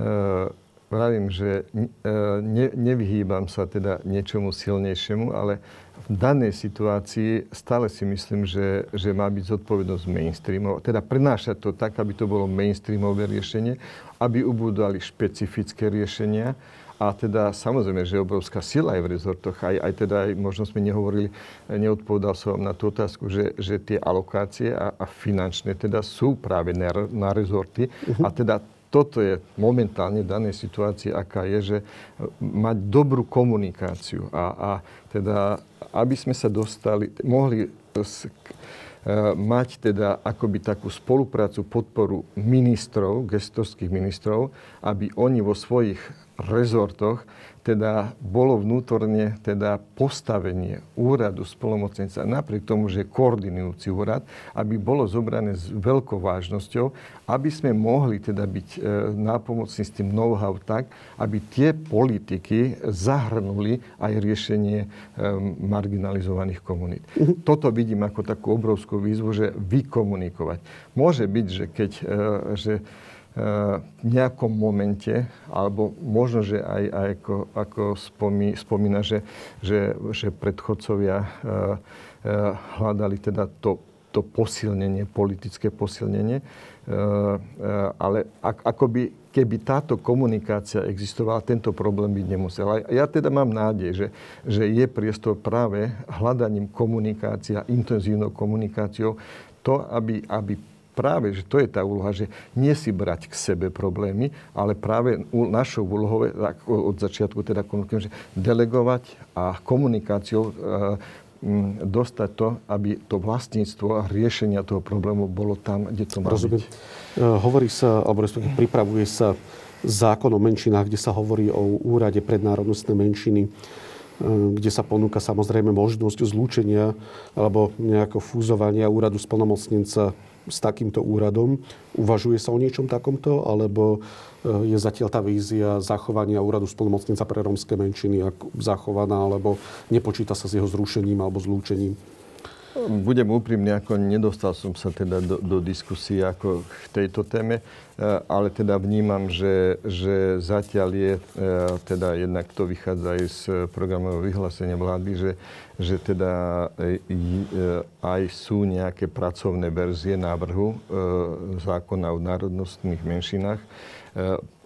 Uh, vravím, že uh, ne, nevyhýbam sa teda niečomu silnejšiemu, ale v danej situácii stále si myslím, že, že má byť zodpovednosť mainstreamov. Teda prenášať to tak, aby to bolo mainstreamové riešenie, aby ubúdali špecifické riešenia. A teda samozrejme, že je obrovská sila aj v rezortoch. Aj, aj teda, aj, možno sme nehovorili, neodpovedal som vám na tú otázku, že, že tie alokácie a, a finančné teda sú práve na, na rezorty. Uh-huh. A teda toto je momentálne v danej situácii, aká je, že mať dobrú komunikáciu. A, a teda aby sme sa dostali, mohli e, mať teda akoby takú spoluprácu, podporu ministrov, gestorských ministrov, aby oni vo svojich rezortoch teda bolo vnútorne teda postavenie úradu spolomocnenca napriek tomu, že koordinujúci úrad, aby bolo zobrané s veľkou vážnosťou, aby sme mohli teda byť e, nápomocní s tým know-how tak, aby tie politiky zahrnuli aj riešenie e, marginalizovaných komunít. Uh-huh. Toto vidím ako takú obrovskú výzvu, že vykomunikovať. Môže byť, že keď e, že v nejakom momente, alebo možno, že aj, aj ako, ako spomí, spomína, že, že, že predchodcovia uh, uh, hľadali teda to, to posilnenie, politické posilnenie, uh, ale ak, akoby keby táto komunikácia existovala, tento problém by nemusel. Ja teda mám nádej, že, že je priestor práve hľadaním komunikácia, intenzívnou komunikáciou, to, aby, aby práve, že to je tá úloha, že nie si brať k sebe problémy, ale práve našou úlohou od začiatku teda že delegovať a komunikáciou e, dostať to, aby to vlastníctvo a riešenia toho problému bolo tam, kde to má Rozumiem. byť. E, hovorí sa, alebo respektíve pripravuje sa zákon o menšinách, kde sa hovorí o úrade pre menšiny, e, kde sa ponúka samozrejme možnosť zlúčenia alebo nejakého fúzovania úradu splnomocnenca s takýmto úradom. Uvažuje sa o niečom takomto, alebo je zatiaľ tá vízia zachovania úradu spolnomocnenca pre rómske menšiny zachovaná, alebo nepočíta sa s jeho zrušením alebo zlúčením? Budem úprimný, ako nedostal som sa teda do, do diskusie ako v tejto téme, e, ale teda vnímam, že, že zatiaľ je, e, teda jednak to vychádza aj z programového vyhlásenia vlády, že, že teda e, aj sú nejaké pracovné verzie návrhu zákona o národnostných menšinách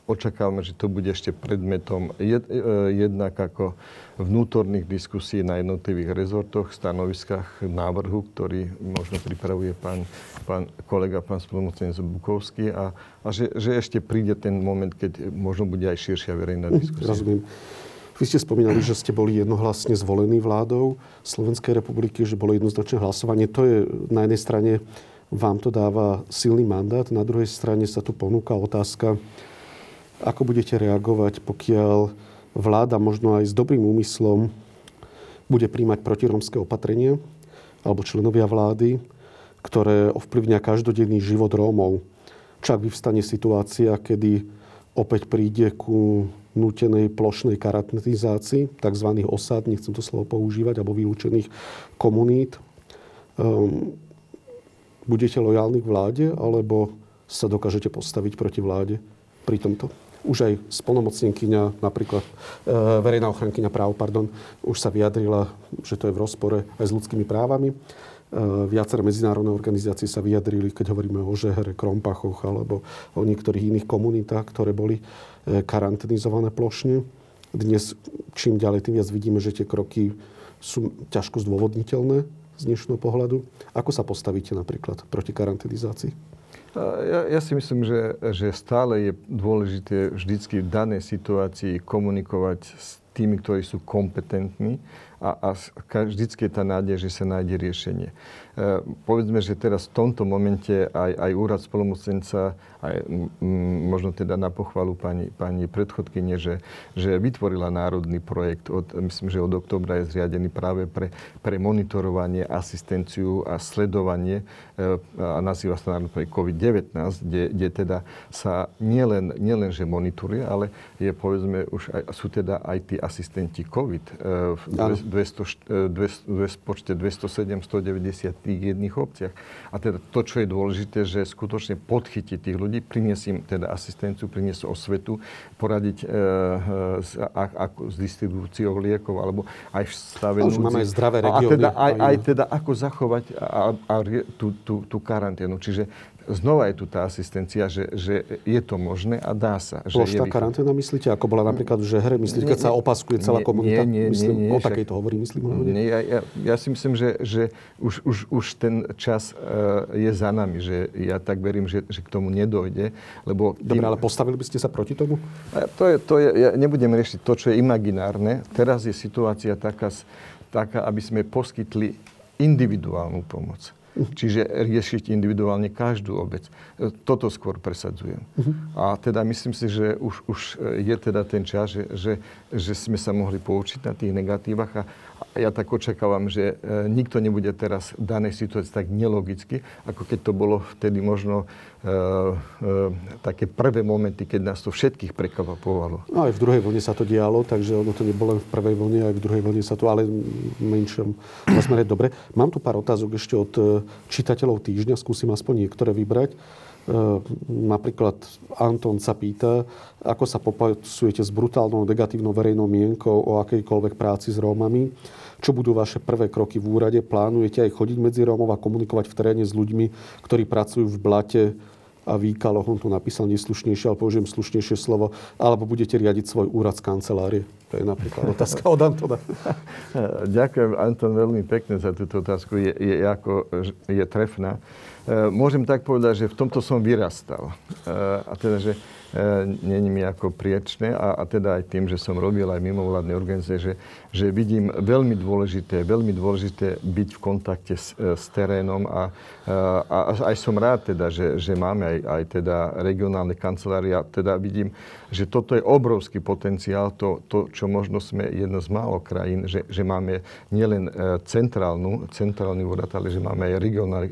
očakávame, že to bude ešte predmetom jed, e, jednak ako vnútorných diskusí na jednotlivých rezortoch, stanoviskách návrhu, ktorý možno pripravuje pán, pán kolega, pán spolumocnenec Bukovský a, a že, že ešte príde ten moment, keď možno bude aj širšia verejná mhm, diskusia. Rozumiem. Vy ste spomínali, že ste boli jednohlasne zvolení vládou Slovenskej republiky, že bolo jednoznačné hlasovanie. To je na jednej strane vám to dáva silný mandát. Na druhej strane sa tu ponúka otázka, ako budete reagovať, pokiaľ vláda možno aj s dobrým úmyslom bude príjmať protiromské opatrenia alebo členovia vlády, ktoré ovplyvňa každodenný život Rómov. Čak vyvstane situácia, kedy opäť príde ku nútenej plošnej karantenizácii tzv. osád, nechcem to slovo používať, alebo vylúčených komunít. Um, budete lojálni k vláde, alebo sa dokážete postaviť proti vláde pri tomto? Už aj spolnomocnenkyňa, napríklad e, verejná ochrankyňa práv, pardon, už sa vyjadrila, že to je v rozpore aj s ľudskými právami. E, viaceré medzinárodné organizácie sa vyjadrili, keď hovoríme o Žehre, Krompachoch alebo o niektorých iných komunitách, ktoré boli e, karanténizované plošne. Dnes čím ďalej, tým viac vidíme, že tie kroky sú ťažko zdôvodniteľné z dnešného pohľadu. Ako sa postavíte napríklad proti karanténizácii? Ja, ja si myslím, že, že stále je dôležité vždycky v danej situácii komunikovať s tými, ktorí sú kompetentní a, a vždycky je tá nádej, že sa nájde riešenie. E, povedzme, že teraz v tomto momente aj, aj úrad spolomocnenca, aj m, možno teda na pochvalu pani, pani predchodkyne, že, že vytvorila národný projekt, od, myslím, že od oktobra je zriadený práve pre, pre monitorovanie, asistenciu a sledovanie e, a nazýva sa národný projekt COVID-19, kde, kde teda sa nielen, nielen že monitoruje, ale je povedzme už aj, sú teda aj tí asistenti COVID e, v 200, 200, 200, počte 207, 190 tých jedných obciach. A teda to, čo je dôležité, že skutočne podchytiť tých ľudí, priniesť im teda asistenciu, priniesť osvetu, poradiť e, e, s, a, s distribúciou liekov, alebo aj v stave Ale máme aj zdravé regióny. A teda, aj, aj teda ako zachovať a, a, tú, tú, tú karanténu. Čiže znova je tu tá asistencia, že, že je to možné a dá sa. Plošná karanténa myslíte? Ako bola napríklad v Žehre? Myslíte, keď sa opaskuje celá komunita? Nie, nie, myslím, nie, nie, o takejto hovorí, myslím. Nie, ja, ja, ja si myslím, že, že už, už, už ten čas uh, je za nami, že ja tak verím, že, že k tomu nedojde. Lebo tým... Dobre, ale postavili by ste sa proti tomu? To je, to je, ja nebudem riešiť to, čo je imaginárne. Teraz je situácia taká, taká aby sme poskytli individuálnu pomoc. Čiže riešiť individuálne každú obec. E, toto skôr presadzujem. Uh-huh. A teda myslím si, že už, už je teda ten čas, že, že, že sme sa mohli poučiť na tých negatívach a, ja tak očakávam, že e, nikto nebude teraz v danej situácii tak nelogicky, ako keď to bolo vtedy možno e, e, také prvé momenty, keď nás to všetkých prekvapovalo. No aj v druhej vlne sa to dialo, takže ono to nebolo len v prvej vlne, aj v druhej vlne sa to, ale v menšom rozmere. Dobre, mám tu pár otázok ešte od e, čitateľov týždňa, skúsim aspoň niektoré vybrať. E, napríklad Anton sa pýta, ako sa popasujete s brutálnou negatívnou verejnou mienkou o akejkoľvek práci s Rómami čo budú vaše prvé kroky v úrade? Plánujete aj chodiť medzi Rómov a komunikovať v teréne s ľuďmi, ktorí pracujú v blate a výkaloch? On tu napísal neslušnejšie, ale použijem slušnejšie slovo. Alebo budete riadiť svoj úrad z kancelárie? To je napríklad otázka od Antona. Ďakujem, Anton, veľmi pekne za túto otázku. Je, je, ako, je trefná. E, môžem tak povedať, že v tomto som vyrastal. E, a teda, že není mi ako priečné a, a teda aj tým, že som robil aj mimovládne organizácie, že, že vidím veľmi dôležité, veľmi dôležité byť v kontakte s, s terénom a, a, a aj som rád teda, že, že máme aj, aj teda regionálne kancelária, teda vidím, že toto je obrovský potenciál, to, to čo možno sme jedna z málo krajín, že, že máme nielen e, centrálnu, centrálny úrad, ale že máme aj regionálny.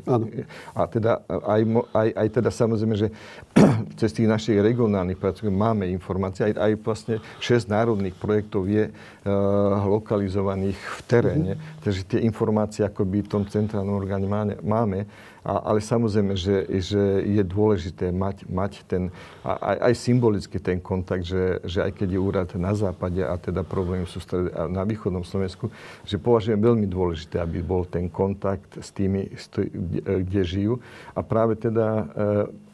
A teda aj, aj, aj teda samozrejme, že cez tých našich regionálnych pracovníkov máme informácie, aj, aj vlastne 6 národných projektov je uh, lokalizovaných v teréne, mm-hmm. takže tie informácie akoby v tom centrálnom orgáne máme. A, ale samozrejme, že, že je dôležité mať, mať ten, aj, aj symbolicky ten kontakt, že, že aj keď je úrad na západe a teda problémy sú na východnom Slovensku, že považujem veľmi dôležité, aby bol ten kontakt s tými, kde žijú. A práve teda e,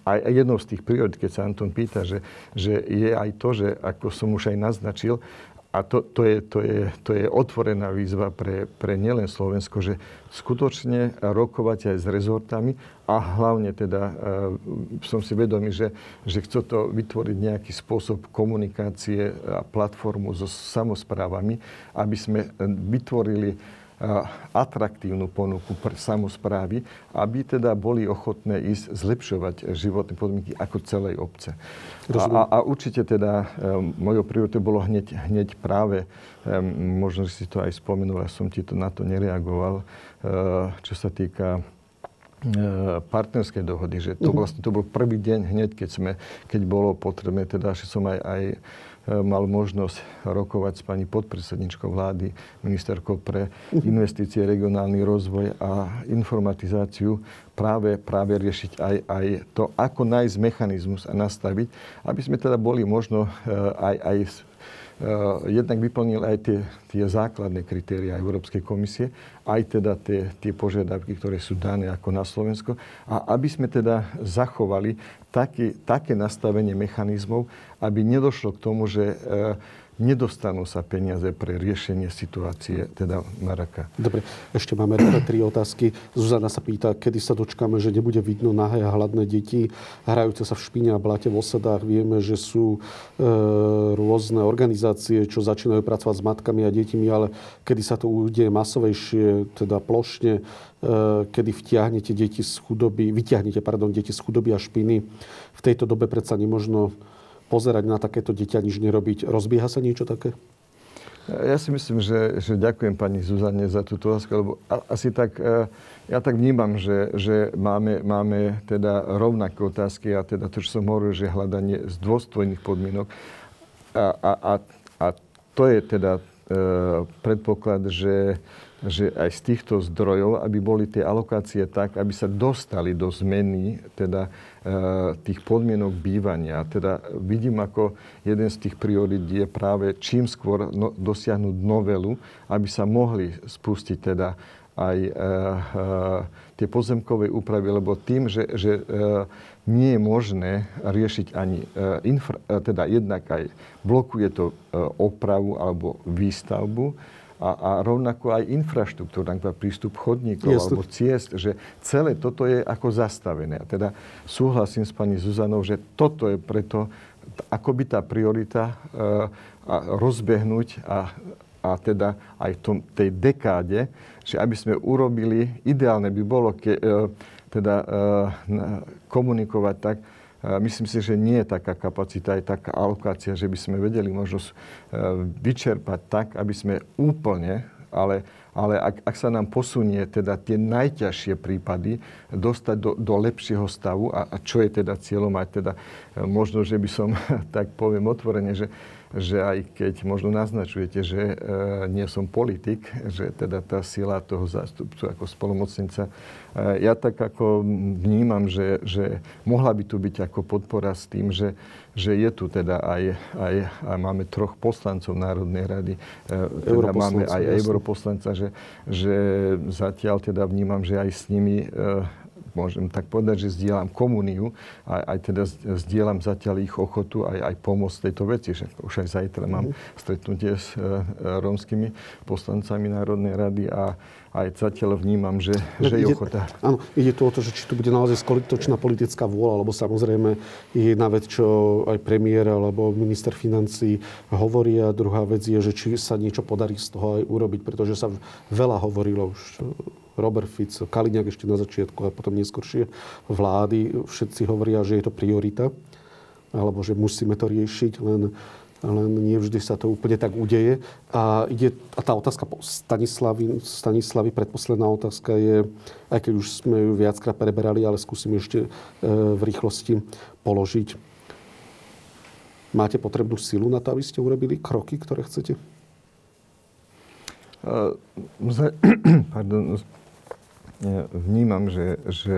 aj jednou z tých priorit, keď sa Anton pýta, že, že je aj to, že ako som už aj naznačil, a to, to, je, to, je, to je otvorená výzva pre, pre nielen Slovensko, že skutočne rokovať aj s rezortami a hlavne teda e, som si vedomý, že, že chce to vytvoriť nejaký spôsob komunikácie a platformu so samozprávami, aby sme vytvorili atraktívnu ponuku pre samozprávy, aby teda boli ochotné ísť zlepšovať životné podmienky ako celej obce. A, a, a určite teda um, mojou prioritou bolo hneď, hneď práve, um, možno si to aj spomenul, ja som ti to na to nereagoval, uh, čo sa týka partnerskej dohody, že to mhm. vlastne to bol prvý deň hneď, keď, sme, keď bolo potrebné, teda, že som aj, aj E, mal možnosť rokovať s pani podpredsedničkou vlády, ministerkou pre mhm. investície, regionálny rozvoj a informatizáciu práve, práve riešiť aj, aj to, ako nájsť mechanizmus a nastaviť, aby sme teda boli možno e, aj, aj jednak vyplnil aj tie, tie základné kritéria Európskej komisie, aj teda tie, tie požiadavky, ktoré sú dané ako na Slovensko. A aby sme teda zachovali také, také nastavenie mechanizmov, aby nedošlo k tomu, že uh, nedostanú sa peniaze pre riešenie situácie, teda Maraka. Dobre, ešte máme tri otázky. Zuzana sa pýta, kedy sa dočkáme, že nebude vidno nahé a hladné deti, hrajúce sa v špine a blate v osadách. Vieme, že sú e, rôzne organizácie, čo začínajú pracovať s matkami a deťmi, ale kedy sa to udeje masovejšie, teda plošne, e, kedy vtiahnete deti z chudoby, vyťahnete, pardon, deti z chudoby a špiny. V tejto dobe predsa nemožno pozerať na takéto dieťa, nič nerobiť. Rozbieha sa niečo také? Ja si myslím, že, že ďakujem pani Zuzane za túto otázku, lebo asi tak, e, ja tak vnímam, že, že máme, máme teda rovnaké otázky a teda to, čo som hovoril, že hľadanie z dôstojných podmienok. A, a, a, a to je teda e, predpoklad, že, že aj z týchto zdrojov, aby boli tie alokácie tak, aby sa dostali do zmeny teda tých podmienok bývania. Teda vidím ako jeden z tých priorit je práve čím skôr no, dosiahnuť novelu, aby sa mohli spustiť teda aj e, e, tie pozemkové úpravy, lebo tým, že, že e, nie je možné riešiť ani infra, teda jednak aj blokuje to opravu alebo výstavbu, a, a rovnako aj infraštruktúra, prístup chodníkov Jasne. alebo ciest, že celé toto je ako zastavené. A teda súhlasím s pani Zuzanou, že toto je preto akoby tá priorita e, a rozbehnúť a, a teda aj v tom, tej dekáde, že aby sme urobili, ideálne by bolo ke, e, teda e, komunikovať tak, Myslím si, že nie je taká kapacita, aj taká alokácia, že by sme vedeli možno e, vyčerpať tak, aby sme úplne, ale, ale ak, ak sa nám posunie teda tie najťažšie prípady, dostať do, do lepšieho stavu a, a čo je teda cieľom, aj teda e, možno, že by som tak poviem otvorene, že že aj keď možno naznačujete, že e, nie som politik, že teda tá sila toho zástupcu ako spolomocnica, e, ja tak ako vnímam, že, že mohla by tu byť ako podpora s tým, že, že je tu teda aj, aj, aj máme troch poslancov Národnej rady, e, teda máme aj europoslanca, že, že zatiaľ teda vnímam, že aj s nimi e, môžem tak povedať, že zdieľam komuniu, aj, aj teda zdieľam zatiaľ ich ochotu aj, aj pomôcť tejto veci. Že už aj zajtra mám mhm. stretnutie s uh, rómskymi poslancami Národnej rady a aj zatiaľ vnímam, že, že je ochota. Áno, ide tu o to, že či tu bude naozaj skolitočná politická vôľa, lebo samozrejme je jedna vec, čo aj premiér alebo minister financí hovoria. Druhá vec je, že či sa niečo podarí z toho aj urobiť, pretože sa veľa hovorilo už Robert Fico, Kaliňák ešte na začiatku a potom neskôršie vlády. Všetci hovoria, že je to priorita alebo že musíme to riešiť, len len nie vždy sa to úplne tak udeje. A, ide, a tá otázka Stanislavy, Stanislavy, predposledná otázka je, aj keď už sme ju viackrát preberali, ale skúsim ešte e, v rýchlosti položiť. Máte potrebnú silu na to, aby ste urobili kroky, ktoré chcete? Pardon, vnímam, že, že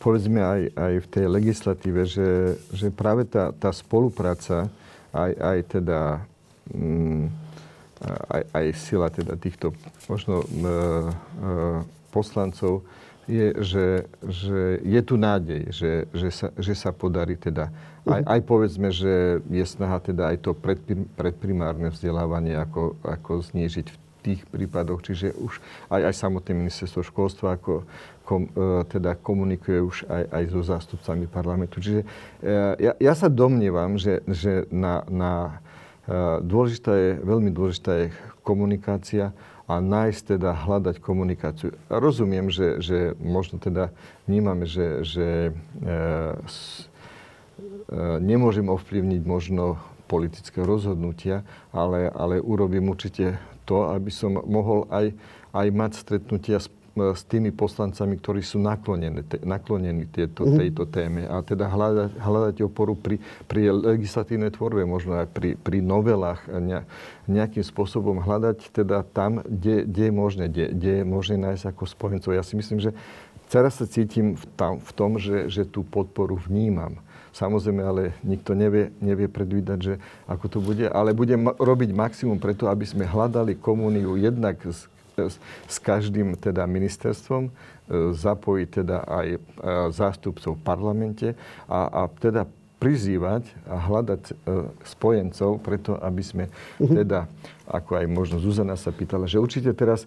povedzme aj, aj v tej legislatíve, že, že práve tá, tá spolupráca aj, aj teda mm, aj, aj sila teda týchto možno e, e, poslancov je, že, že je tu nádej, že, že, sa, že sa podarí teda aj, aj povedzme, že je snaha teda aj to predprimárne vzdelávanie ako, ako znížiť v tých prípadoch. Čiže už aj, aj samotné ministerstvo školstva ako kom, e, teda komunikuje už aj, aj so zástupcami parlamentu. Čiže e, ja, ja sa domnievam, že, že na, na e, dôležitá je, veľmi dôležitá je komunikácia a nájsť teda, hľadať komunikáciu. Rozumiem, že, že možno teda vnímame, že, že e, s, e, nemôžem ovplyvniť možno politické rozhodnutia, ale, ale urobím určite to, aby som mohol aj, aj mať stretnutia s s tými poslancami, ktorí sú naklonení, te, naklonení tieto, mm-hmm. tejto téme. A teda hľadať, hľadať oporu pri, pri legislatívnej tvorbe, možno aj pri, pri novelách ne, nejakým spôsobom hľadať teda tam, kde, kde je možné, kde, kde je možné nájsť ako spojencov. Ja si myslím, že teraz sa cítim v, tam, v tom, že, že tú podporu vnímam. Samozrejme, ale nikto nevie, nevie predvídať, že ako to bude, ale budem robiť maximum preto, aby sme hľadali komuniu jednak s s každým teda ministerstvom, e, zapojiť teda aj e, zástupcov v parlamente a, a teda prizývať a hľadať e, spojencov preto, aby sme mhm. teda, ako aj možno Zuzana sa pýtala, že určite teraz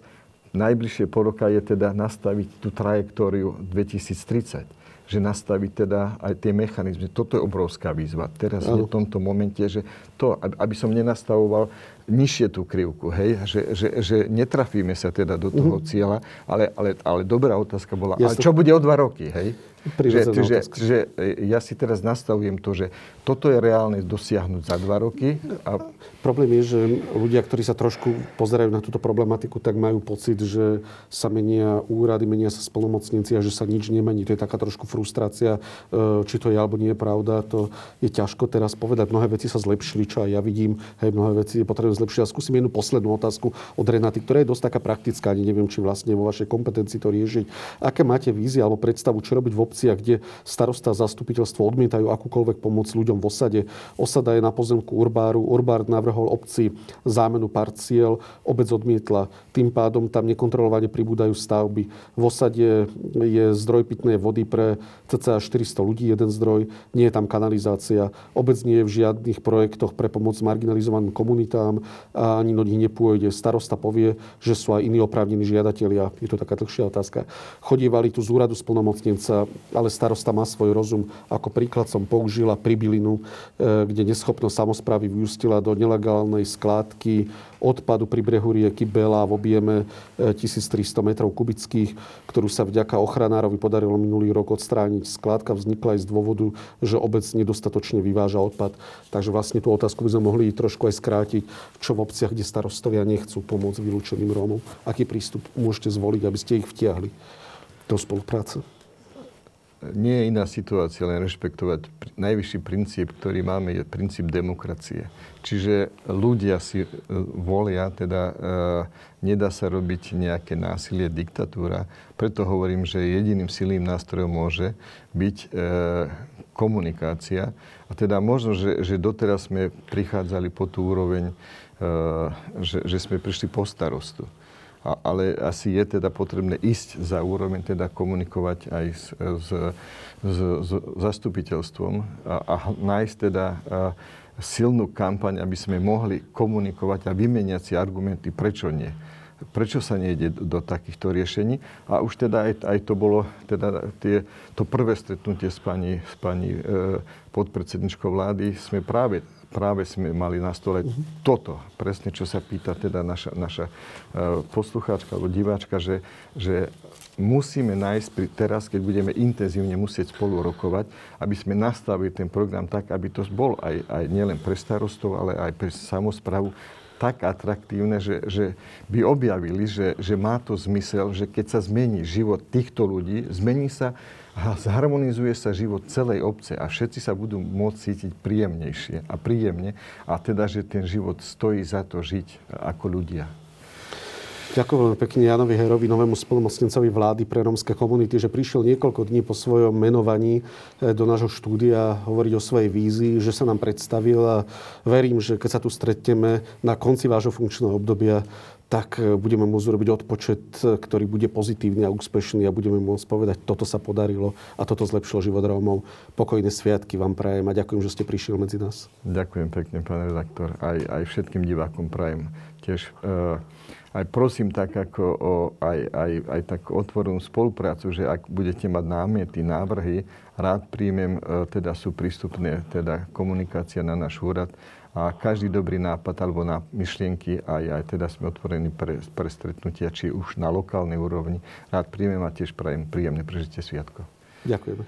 najbližšie po roka je teda nastaviť tú trajektóriu 2030 že nastaviť teda aj tie mechanizmy. Toto je obrovská výzva. Teraz je v tomto momente, že to, aby som nenastavoval nižšie tú krivku, hej, že, že, že netrafíme sa teda do toho mm-hmm. cieľa, ale, ale, ale dobrá otázka bola, Jasne. ale čo bude o dva roky, hej? Že, že, že ja si teraz nastavujem to, že toto je reálne dosiahnuť za dva roky. A... Problém je, že ľudia, ktorí sa trošku pozerajú na túto problematiku, tak majú pocit, že sa menia úrady, menia sa spolnomocnenci a že sa nič nemení. To je taká trošku frustrácia, e, či to je alebo nie je pravda. To je ťažko teraz povedať. Mnohé veci sa zlepšili, čo aj ja vidím. Hej, mnohé veci je potrebné zlepšiť. A skúsim jednu poslednú otázku od Renaty, ktorá je dosť taká praktická. Ani neviem, či vlastne vo vašej kompetencii to riešiť. Aké máte vízie alebo predstavu, čo robiť v obciach, kde starosta a zastupiteľstvo odmietajú akúkoľvek pomoc ľuďom v osade. Osada je na pozemku Urbáru. Urbár navrhol obci zámenu parciel, obec odmietla. Tým pádom tam nekontrolovane pribúdajú stavby. V osade je zdroj pitnej vody pre cca 400 ľudí, jeden zdroj. Nie je tam kanalizácia. Obec nie je v žiadnych projektoch pre pomoc marginalizovaným komunitám a ani do nich nepôjde. Starosta povie, že sú aj iní oprávnení žiadatelia. Je to taká dlhšia otázka. Chodívali tu z úradu splnomocnenca, ale starosta má svoj rozum. Ako príklad som použila Pribilinu, e, kde neschopnosť samozprávy vyústila do nelegálnej skládky odpadu pri brehu rieky Bela v objeme 1300 e, metrov kubických, ktorú sa vďaka ochranárovi podarilo minulý rok odstrániť. Skládka vznikla aj z dôvodu, že obec nedostatočne vyváža odpad. Takže vlastne tú otázku by sme mohli trošku aj skrátiť, v obciach, kde starostovia nechcú pomôcť vylúčeným Rómom. Aký prístup môžete zvoliť, aby ste ich vtiahli do spolupráce? Nie je iná situácia, len rešpektovať najvyšší princíp, ktorý máme, je princíp demokracie. Čiže ľudia si e, volia, teda e, nedá sa robiť nejaké násilie, diktatúra. Preto hovorím, že jediným silným nástrojom môže byť e, komunikácia. A teda možno, že, že doteraz sme prichádzali po tú úroveň, že, že sme prišli po starostu Ale asi je teda potrebné ísť za úroveň, teda komunikovať aj s, s, s, s zastupiteľstvom a, a nájsť teda a, silnú kampaň, aby sme mohli komunikovať a vymeniať si argumenty, prečo nie prečo sa nejde do takýchto riešení. A už teda aj, aj to bolo teda tie, to prvé stretnutie s pani, s pani e, podpredsedničkou vlády, sme práve práve sme mali na stole uh-huh. toto, presne čo sa pýta teda naša, naša uh, poslucháčka alebo diváčka, že, že musíme nájsť pri, teraz, keď budeme intenzívne musieť spolu rokovať, aby sme nastavili ten program tak, aby to bol aj, aj nielen pre starostov, ale aj pre samozprávu tak atraktívne, že, že by objavili, že, že má to zmysel, že keď sa zmení život týchto ľudí, zmení sa a zharmonizuje sa život celej obce a všetci sa budú môcť cítiť príjemnejšie a príjemne a teda, že ten život stojí za to žiť ako ľudia. Ďakujem pekne Janovi Herovi, novému spolumocnencovi vlády pre rómske komunity, že prišiel niekoľko dní po svojom menovaní eh, do nášho štúdia hovoriť o svojej vízii, že sa nám predstavil a verím, že keď sa tu stretneme na konci vášho funkčného obdobia, tak eh, budeme môcť urobiť odpočet, eh, ktorý bude pozitívny a úspešný a budeme môcť povedať, toto sa podarilo a toto zlepšilo život Rómov. Pokojné sviatky vám prajem a ďakujem, že ste prišiel medzi nás. Ďakujem pekne, pán redaktor. Aj, aj všetkým divákom prajem tiež uh, aj prosím tak ako o aj, aj, aj tak otvorenú spoluprácu, že ak budete mať námiety, návrhy, rád príjmem, e, teda sú prístupné teda komunikácia na náš úrad a každý dobrý nápad alebo na myšlienky aj, aj teda sme otvorení pre, pre stretnutia, či už na lokálnej úrovni. Rád príjmem a tiež prajem príjemné prežitie sviatko. Ďakujeme.